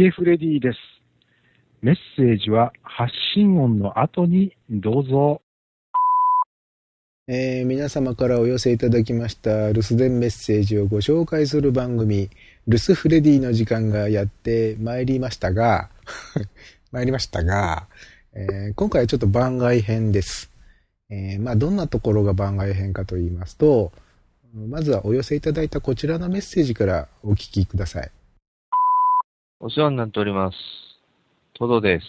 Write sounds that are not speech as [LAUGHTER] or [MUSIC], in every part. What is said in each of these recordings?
ゲフレディです。メッセージは発信音の後にどうぞ。えー皆様からお寄せいただきました留守電メッセージをご紹介する番組、留守フレディの時間がやってまいりましたが、[LAUGHS] 参りましたが、えー今回はちょっと番外編です。えーまあ、どんなところが番外編かと言いますと、まずはお寄せいただいたこちらのメッセージからお聞きください。お世話になっております。トドです。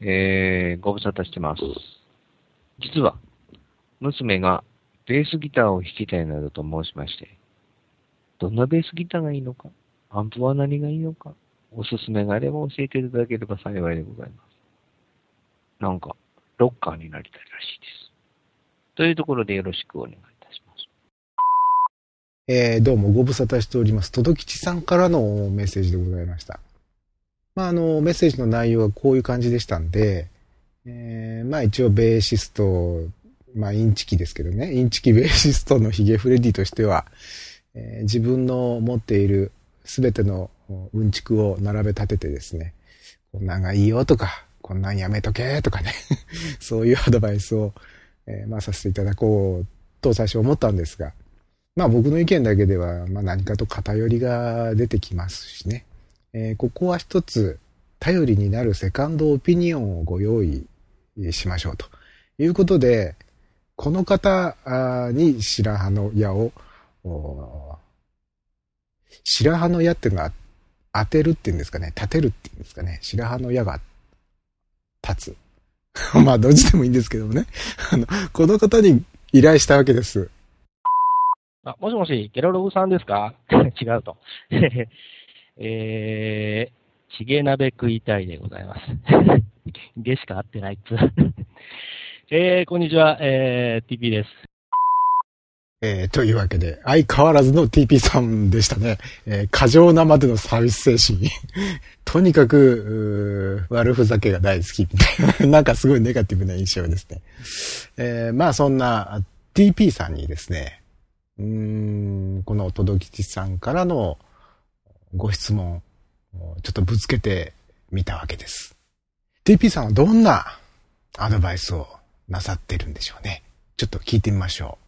えー、ご無沙汰してます。実は、娘がベースギターを弾きたいなどと申しまして、どんなベースギターがいいのか、アンプは何がいいのか、おすすめがあれば教えていただければ幸いでございます。なんか、ロッカーになりたいらしいです。というところでよろしくお願いします。えーどうもご無沙汰しております。とどきちさんからのメッセージでございました。まあ、あの、メッセージの内容はこういう感じでしたんで、えーまあ一応ベーシスト、まあインチキですけどね、インチキベーシストのヒゲフレディとしては、えー自分の持っているすべてのうんちくを並べ立ててですね、こんなんがいいよとか、こんなんやめとけとかね、[LAUGHS] そういうアドバイスを、えーまあさせていただこうと最初思ったんですが、まあ僕の意見だけでは、まあ何かと偏りが出てきますしね。えーここは一つ頼りになるセカンドオピニオンをご用意しましょうということで、この方に白羽の矢を、白羽の矢っていうのは当てるっていうんですかね、立てるっていうんですかね、白羽の矢が立つ。[LAUGHS] まあどっちでもいいんですけどもね。あの、この方に依頼したわけです。あ、もしもし、ゲロログさんですか？[LAUGHS] 違うと。[LAUGHS] えー、チゲ鍋食いたいでございます。[LAUGHS] ゲしか合ってないっつ。えー、こんにちは、えー、TP です。えーというわけで、相変わらずの TP さんでしたね。えー過剰なまでのサービス精神。とにかく、うー悪ふざけが大好きな。なんかすごいネガティブな印象ですね。えーまあそんな TP さんにですね、うん、このとどきちさんからのご質問ちょっとぶつけてみたわけです。TP さんはどんなアドバイスをなさってるんでしょうね。ちょっと聞いてみましょう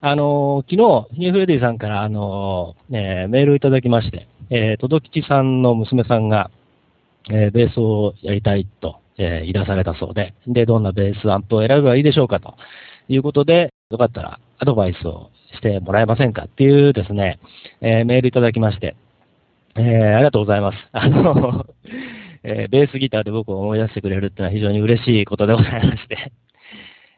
あの昨日、ヒゲフレディさんから、あのえメールをいただきまして、えー、とどきちさんの娘さんが、えーベースをやりたいと、えー言い出されたそうで、で、どんなベースアンプを選べばいいでしょうかということで、よかったらアドバイスをしてもらえませんかっていうですね、えーメールいただきまして、えーありがとうございます。あの、[LAUGHS] えーベースギターで僕を思い出してくれるっていうのは非常に嬉しいことでございまして、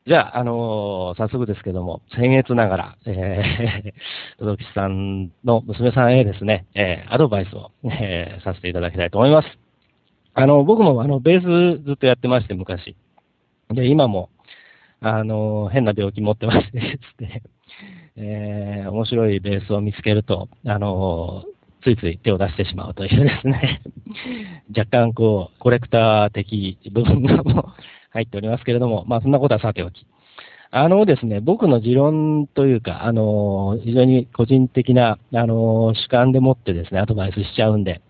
じゃあ、あのー早速ですけども、先月ながら、えー、とどきさんの娘さんへですね、えーアドバイスを、えーさせていただきたいと思います。あの、僕もあの、ベースずっとやってまして、昔。で、今も、あの変な病気持ってまして、つって、えー面白いベースを見つけると、あのついつい手を出してしまうというですね、[LAUGHS] 若干こう、コレクター的部分がもう [LAUGHS] 入っておりますけれども、まあそんなことはさておき。あのですね、僕の持論というか、あの非常に個人的な、あの主観でもってですね、アドバイスしちゃうんで、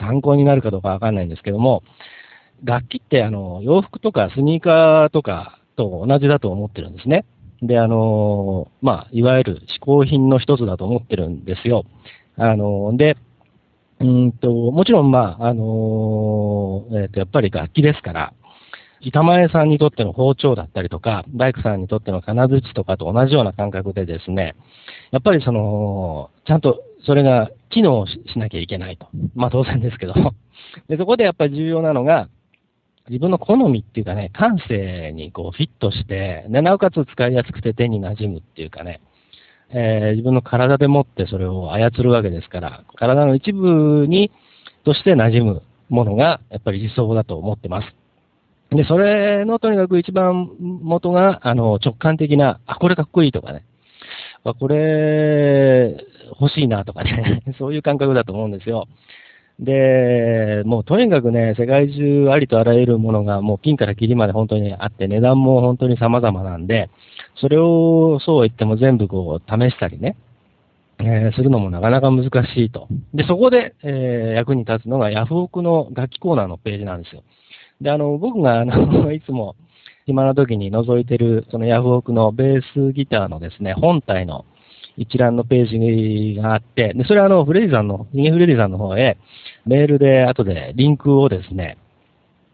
参考になるかどうかわかんないんですけども、楽器ってあの、洋服とかスニーカーとかと同じだと思ってるんですね。で、あのまあ、いわゆる嗜好品の一つだと思ってるんですよ。あので、うんと、もちろん、まあ、あのえっ、と、やっぱり楽器ですから、板前さんにとっての包丁だったりとか、大工さんにとっての金槌とかと同じような感覚でですね、やっぱりその、ちゃんとそれが機能しなきゃいけないと。まあ当然ですけど。で、そこでやっぱり重要なのが、自分の好みっていうかね、感性にこうフィットして、でなおかつ使いやすくて手に馴染むっていうかね、えー自分の体でもってそれを操るわけですから、体の一部に、として馴染むものが、やっぱり理想だと思ってます。で、それのとにかく一番元が、あの、直感的な、あ、これかっこいいとかね、あ、これ、欲しいなとかね、[LAUGHS] そういう感覚だと思うんですよ。で、もうとにかくね、世界中ありとあらゆるものがもうピンからキリまで本当にあって、値段も本当に様々なんで、それをそうは言っても全部こう試したりね、えーするのもなかなか難しいと。で、そこで、えー役に立つのがヤフオクの楽器コーナーのページなんですよ。で、あの、僕が、あの、[LAUGHS] いつも暇な時に覗いてる、そのヤフオクのベースギターのですね、本体の一覧のページがあって、で、それはあの、フレディさんの、ヒゲフレディさんの方へ、メールで後でリンクをですね、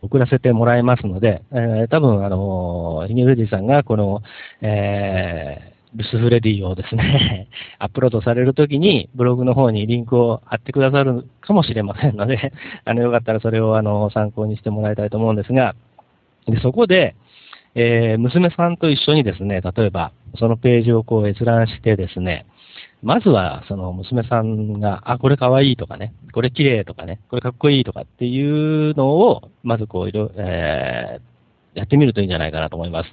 送らせてもらいますので、えー多分あの、ヒゲフレディさんがこの、えールスフレディをですね、[LAUGHS] アップロードされるときに、ブログの方にリンクを貼ってくださるかもしれませんので、あの、よかったらそれをあの、参考にしてもらいたいと思うんですが、で、そこで、えー娘さんと一緒にですね、例えば、そのページをこう閲覧してですね、まずは、その娘さんが、あ、これかわいいとかね、これ綺麗とかね、これかっこいいとかっていうのを、まずこう、いろ、えーやってみるといいんじゃないかなと思います。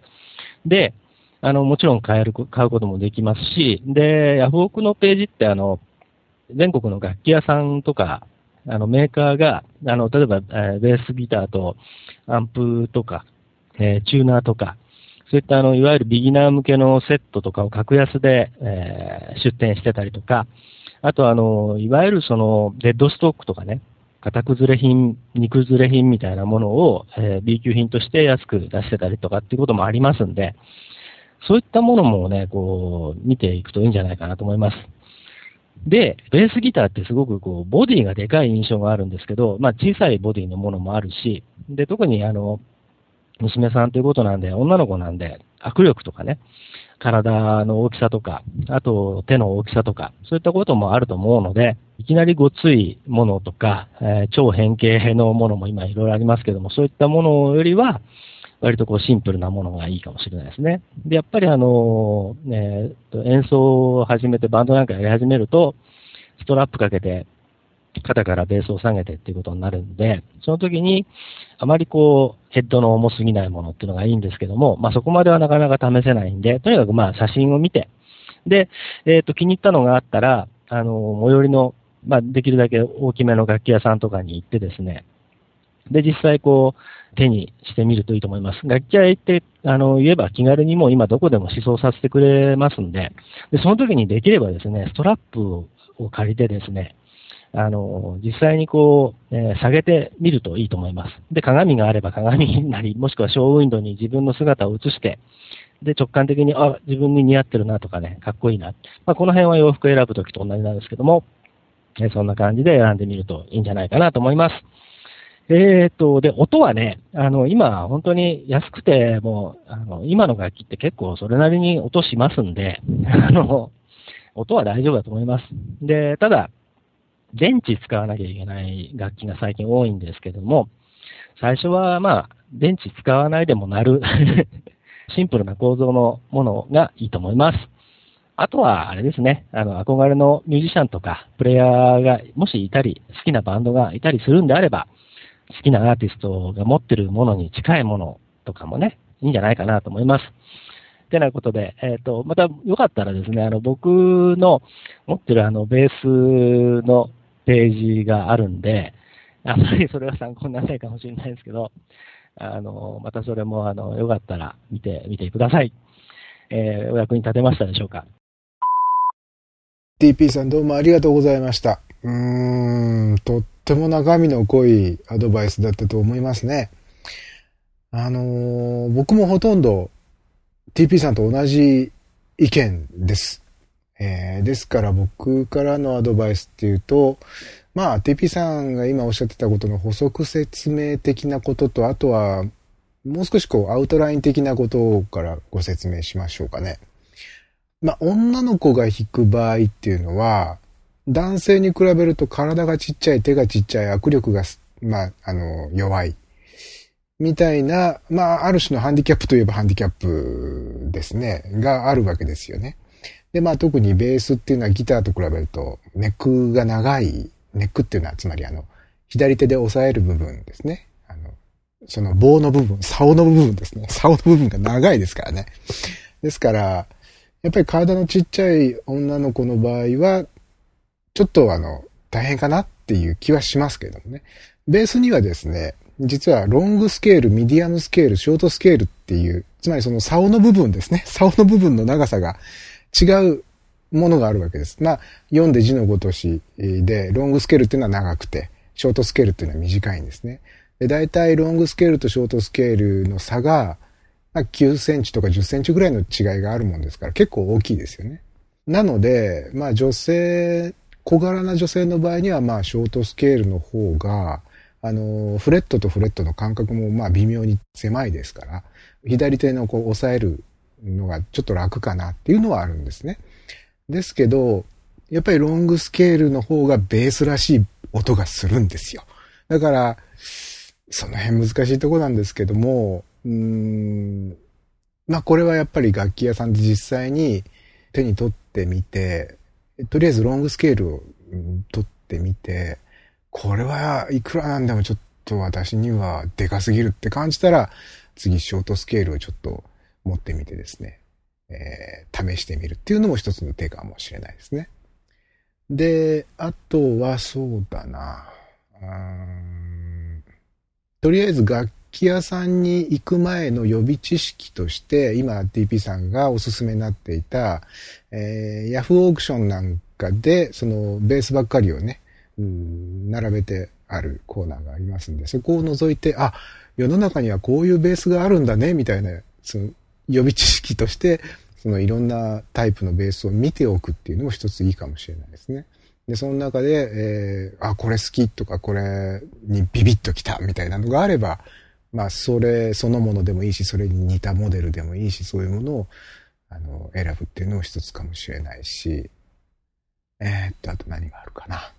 で、あの、もちろん買える、買うこともできますし、で、ヤフオクのページって、あの、全国の楽器屋さんとか、あの、メーカーが、あの、例えば、えーベースギターとアンプとか、えーチューナーとか、そういったあの、いわゆるビギナー向けのセットとかを格安で、えー出店してたりとか、あとあの、いわゆるその、デッドストックとかね、型崩れ品、煮崩れ品みたいなものを、えー B 級品として安く出してたりとかっていうこともありますんで、そういったものもね、こう、見ていくといいんじゃないかなと思います。で、ベースギターってすごくこう、ボディがでかい印象があるんですけど、まあ小さいボディのものもあるし、で、特にあの、娘さんということなんで、女の子なんで、握力とかね、体の大きさとか、あと手の大きさとか、そういったこともあると思うので、いきなりごついものとか、えー超変形のものも今いろいろありますけども、そういったものよりは、割とこうシンプルなものがいいかもしれないですね。で、やっぱりあの、ね、演奏を始めてバンドなんかやり始めると、ストラップかけて、肩からベースを下げてっていうことになるんで、その時に、あまりこう、ヘッドの重すぎないものっていうのがいいんですけども、まあそこまではなかなか試せないんで、とにかくまあ写真を見て、で、えっ、と、気に入ったのがあったら、あの、最寄りの、まあできるだけ大きめの楽器屋さんとかに行ってですね、で、実際こう、手にしてみるといいと思います。楽器屋へ行って、あの、言えば気軽にもう今どこでも試奏させてくれますんで、で、その時にできればですね、ストラップを借りてですね、あの、実際にこう、えー下げてみるといいと思います。で、鏡があれば鏡なり、もしくはショーウィンドに自分の姿を映して、で、直感的に、あ、自分に似合ってるなとかね、かっこいいな。まあ、この辺は洋服選ぶときと同じなんですけども、えーそんな感じで選んでみるといいんじゃないかなと思います。えーっと、で、音はね、あの、今、本当に安くて、もう、あの、今の楽器って結構それなりに音しますんで、[LAUGHS] あの、音は大丈夫だと思います。で、ただ、電池使わなきゃいけない楽器が最近多いんですけども、最初はまあ、電池使わないでもなる、[LAUGHS] シンプルな構造のものがいいと思います。あとは、あれですね、あの、憧れのミュージシャンとか、プレイヤーがもしいたり、好きなバンドがいたりするんであれば、好きなアーティストが持ってるものに近いものとかもね、いいんじゃないかなと思います。てなことで、えっ、と、またよかったらですね、あの、僕の持ってるあの、ベースのページがあるんで、あまりそれは参考にならないかもしれないですけど、あの、またそれも、あの、よかったら見てみてください。えーお役に立てましたでしょうか？TP さんどうもありがとうございました。うーん、とっても中身の濃いアドバイスだったと思いますね。あのー僕もほとんど TP さんと同じ意見です。えーですから僕からのアドバイスっていうと、まあ TP さんが今おっしゃってたことの補足説明的なことと、あとはもう少しこうアウトライン的なことからご説明しましょうかね。まあ、女の子が弾く場合っていうのは、男性に比べると体がちっちゃい、手がちっちゃい、握力が、まあ、あの、弱い。みたいな、まあ、ある種のハンディキャップといえばハンディキャップですね、があるわけですよね。で、まあ、特にベースっていうのはギターと比べると、ネックが長い、ネックっていうのは、つまりあの、左手で押さえる部分ですね。あの、その棒の部分、竿の部分ですね。竿の部分が長いですからね。ですから、やっぱり体のちっちゃい女の子の場合は、ちょっとあの、大変かなっていう気はしますけどもね。ベースにはですね、実はロングスケール、ミディアムスケール、ショートスケールっていう、つまりその竿の部分ですね。竿の部分の長さが違うものがあるわけです。まあ、読んで字のごとしで、ロングスケールっていうのは長くて、ショートスケールっていうのは短いんですね。で、大体ロングスケールとショートスケールの差が、まあ、9センチとか10センチぐらいの違いがあるもんですから、結構大きいですよね。なので、まあ女性、小柄な女性の場合には、まあショートスケールの方が、あの、フレットとフレットの間隔もまあ微妙に狭いですから、左手のこう押さえるのがちょっと楽かなっていうのはあるんですね。ですけど、やっぱりロングスケールの方がベースらしい音がするんですよ。だから、その辺難しいとこなんですけども、うーん、まあこれはやっぱり楽器屋さんで実際に手に取ってみて、とりあえずロングスケールを取ってみて、これはいくらなんでもちょっと私にはでかすぎるって感じたら、次ショートスケールをちょっと持ってみてですね、えー、試してみるっていうのも一つの手かもしれないですね。で、あとはそうだな。とりあえず楽器屋さんに行く前の予備知識として、今 TP さんがおすすめになっていた、えー、ヤフーオークションなんかで、そのベースばっかりをね、並べてあるコーナーがありますんで、そこを除いて、あ、世の中にはこういうベースがあるんだね、みたいな、その予備知識として、そのいろんなタイプのベースを見ておくっていうのも一ついいかもしれないですね。で、その中で、えー、あ、これ好きとか、これにビビッときたみたいなのがあれば、まあ、それそのものでもいいし、それに似たモデルでもいいし、そういうものを、あの、選ぶっていうのも一つかもしれないし、えー、っと、あと何があるかな。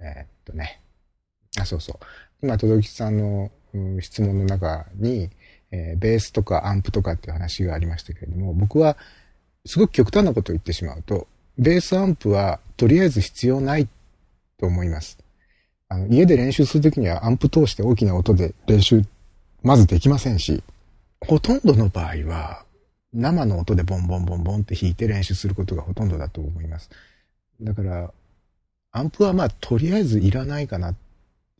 えー、っとね。あ、そうそう。今、とどきさんの、うん、質問の中に、えー、ベースとかアンプとかっていう話がありましたけれども、僕は、すごく極端なことを言ってしまうと、ベースアンプはとりあえず必要ないと思います。あの家で練習するときにはアンプ通して大きな音で練習まずできませんし、ほとんどの場合は生の音でボンボンボンボンって弾いて練習することがほとんどだと思います。だから、アンプはまあとりあえずいらないかなっ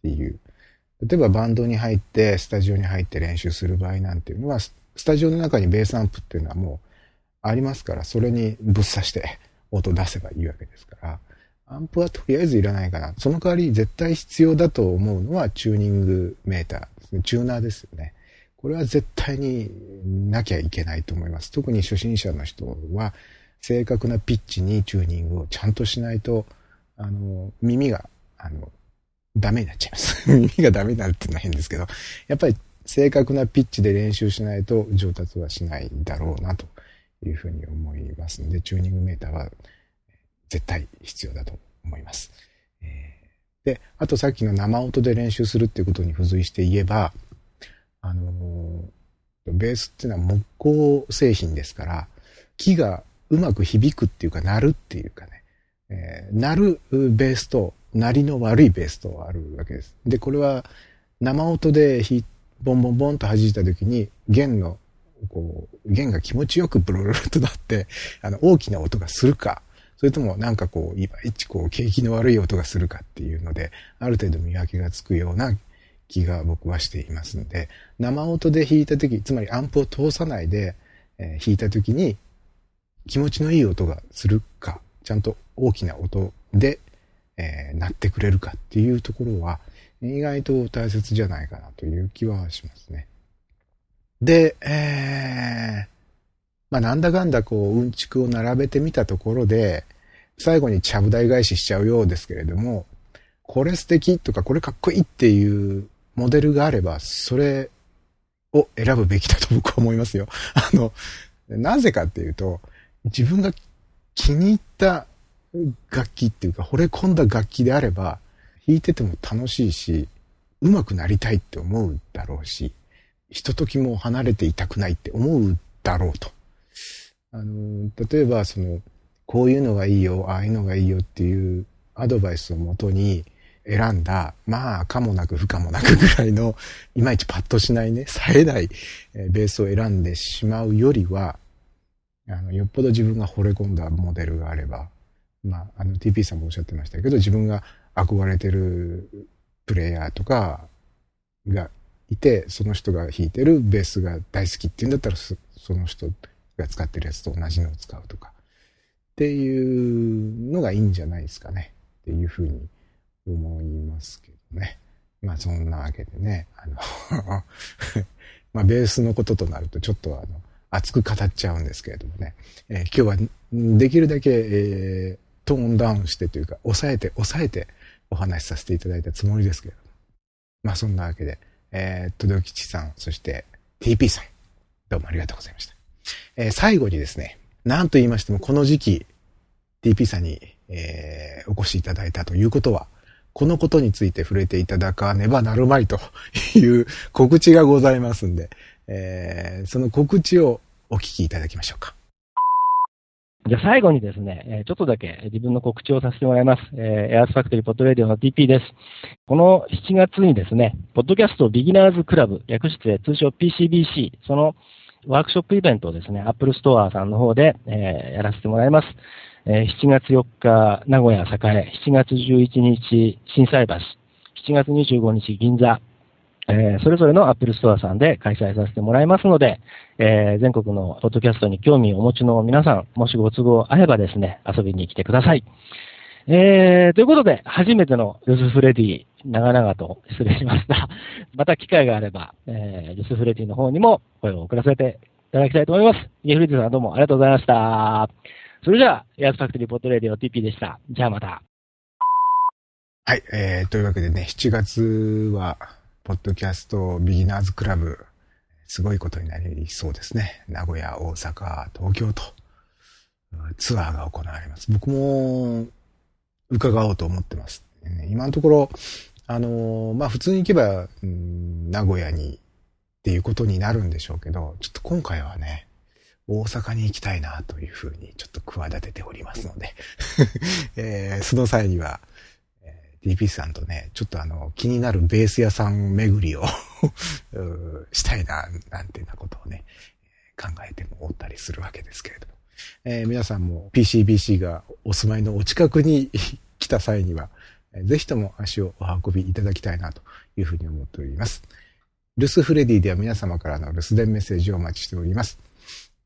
ていう。例えばバンドに入って、スタジオに入って練習する場合なんていうのは、スタジオの中にベースアンプっていうのはもうありますから、それにぶっ刺して音出せばいいわけですから、アンプはとりあえずいらないかな。その代わり絶対必要だと思うのはチューニングメーターですね。チューナーですよね。これは絶対になきゃいけないと思います。特に初心者の人は正確なピッチにチューニングをちゃんとしないと、あの、耳が、あの、ダメになっちゃいます。[LAUGHS] 耳がダメになるっていうのは変ですけど、やっぱり正確なピッチで練習しないと上達はしないだろうなというふうに思いますので、チューニングメーターは絶対必要だと思います。で、あとさっきの生音で練習するっていうことに付随して言えば、あのベースっていうのは木工製品ですから、木がうまく響くっていうか、鳴るっていうかね、えー、鳴るベースと、鳴りの悪いベースとあるわけです。で、これは生音でボンボンボンと弾いた時に弦のこう、弦が気持ちよくブルルルとなって、あの、大きな音がするか、それともなんかこう、いまいちこう、景気の悪い音がするかっていうので、ある程度見分けがつくような気が僕はしていますので、生音で弾いたとき、つまりアンプを通さないで、えー、弾いたときに、気持ちのいい音がするか、ちゃんと大きな音で、えー、鳴ってくれるかっていうところは、意外と大切じゃないかなという気はしますね。で、えー、まあなんだかんだこう、うんちくを並べてみたところで、最後にちゃぶ台返ししちゃうようですけれども、これ素敵とかこれかっこいいっていうモデルがあれば、それを選ぶべきだと僕は思いますよ。あの、なぜかっていうと、自分が気に入った楽器っていうか、惚れ込んだ楽器であれば、弾いてても楽しいし、上手くなりたいって思うだろうし、ひとときも離れていたくないって思うだろうと。あの、例えばその、こういうのがいいよ、ああいうのがいいよっていうアドバイスをもとに選んだ、まあ、かもなく不可もなくぐらいの、いまいちパッとしないね、冴えないベースを選んでしまうよりは、あの、よっぽど自分が惚れ込んだモデルがあれば、まあ、あの TP さんもおっしゃってましたけど、自分が憧れてるプレイヤーとかがいて、その人が弾いてるベースが大好きっていうんだったら、その人が使ってるやつと同じのを使うとか。っていうのがいいんじゃないですかね。っていうふうに思いますけどね。まあそんなわけでね、あの [LAUGHS] まあベースのこととなるとちょっとあの、熱く語っちゃうんですけれどもね、えー、今日はできるだけ、えー、トーンダウンしてというか、抑えて、抑えてお話しさせていただいたつもりですけれども。まあそんなわけで、えー、とどきちさん、そして TP さん、どうもありがとうございました。えー、最後にですね、なんと言いましてもこの時期、TP さんに、えー、お越しいただいたということは、このことについて触れていただかねばなるまいという [LAUGHS] 告知がございますんで、えー、その告知をお聞きいただきましょうか。じゃあ最後にですね、ちょっとだけ自分の告知をさせてもらいます。えー、エアースファクトリーポッドレディオの TP です。この7月にですね、ポッドキャストビギナーズクラブ、略して通称 PCBC、そのワークショップイベントをですね、Apple プルストアさんの方で、えー、やらせてもらいます。えー、7月4日、名古屋栄、7月11日、心斎橋、7月25日、銀座、えー、それぞれの Apple ストアさんで開催させてもらいますので、えー、全国のポッドキャストに興味をお持ちの皆さん、もしご都合あればですね、遊びに来てください。えー、ということで、初めてのルスフレディ、長々と失礼しました。[LAUGHS] また機会があれば、えー、ルスフレディの方にも声を送らせていただきたいと思います。ヒゲフレディさんどうもありがとうございました。それじゃあ、エアスファクトリーポッドレディオ TP でした。じゃあまた。はい、えー、というわけでね、7月は、ポッドキャストビギナーズクラブ、すごいことになりそうですね。名古屋、大阪、東京と、ツアーが行われます。僕も、伺おうと思ってます。今のところ、あの、まあ、普通に行けば、うん、名古屋にっていうことになるんでしょうけど、ちょっと今回はね、大阪に行きたいなというふうにちょっと企てておりますので [LAUGHS] えー、その際には、DP さんとね、ちょっとあの、気になるベース屋さん巡りを [LAUGHS] したいな、なんてなことをね、考えてもおったりするわけですけれども。えー、皆さんも PCBC がお住まいのお近くに [LAUGHS] 来た際には、ぜひとも足をお運びいただきたいなというふうに思っております。留守フレディでは皆様からの留守電メッセージをお待ちしております。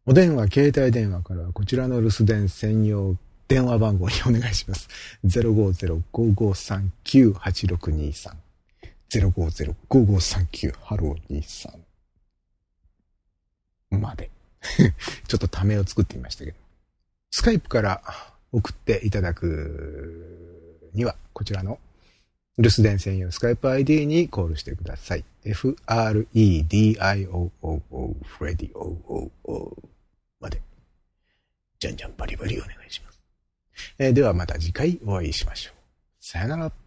お電話、携帯電話からはこちらの留守電専用電話番号にお願いします。050-5539-8623。050-5539-8623まで。[LAUGHS] ちょっとためを作ってみましたけど。スカイプから送っていただくには、こちらの留守電専用スカイプ ID にコールしてください。f-r-e-d-i-o-o-o フレディ o-o-o まで。じゃんじゃんバリバリお願いします。えー、ではまた次回お会いしましょう。さよなら。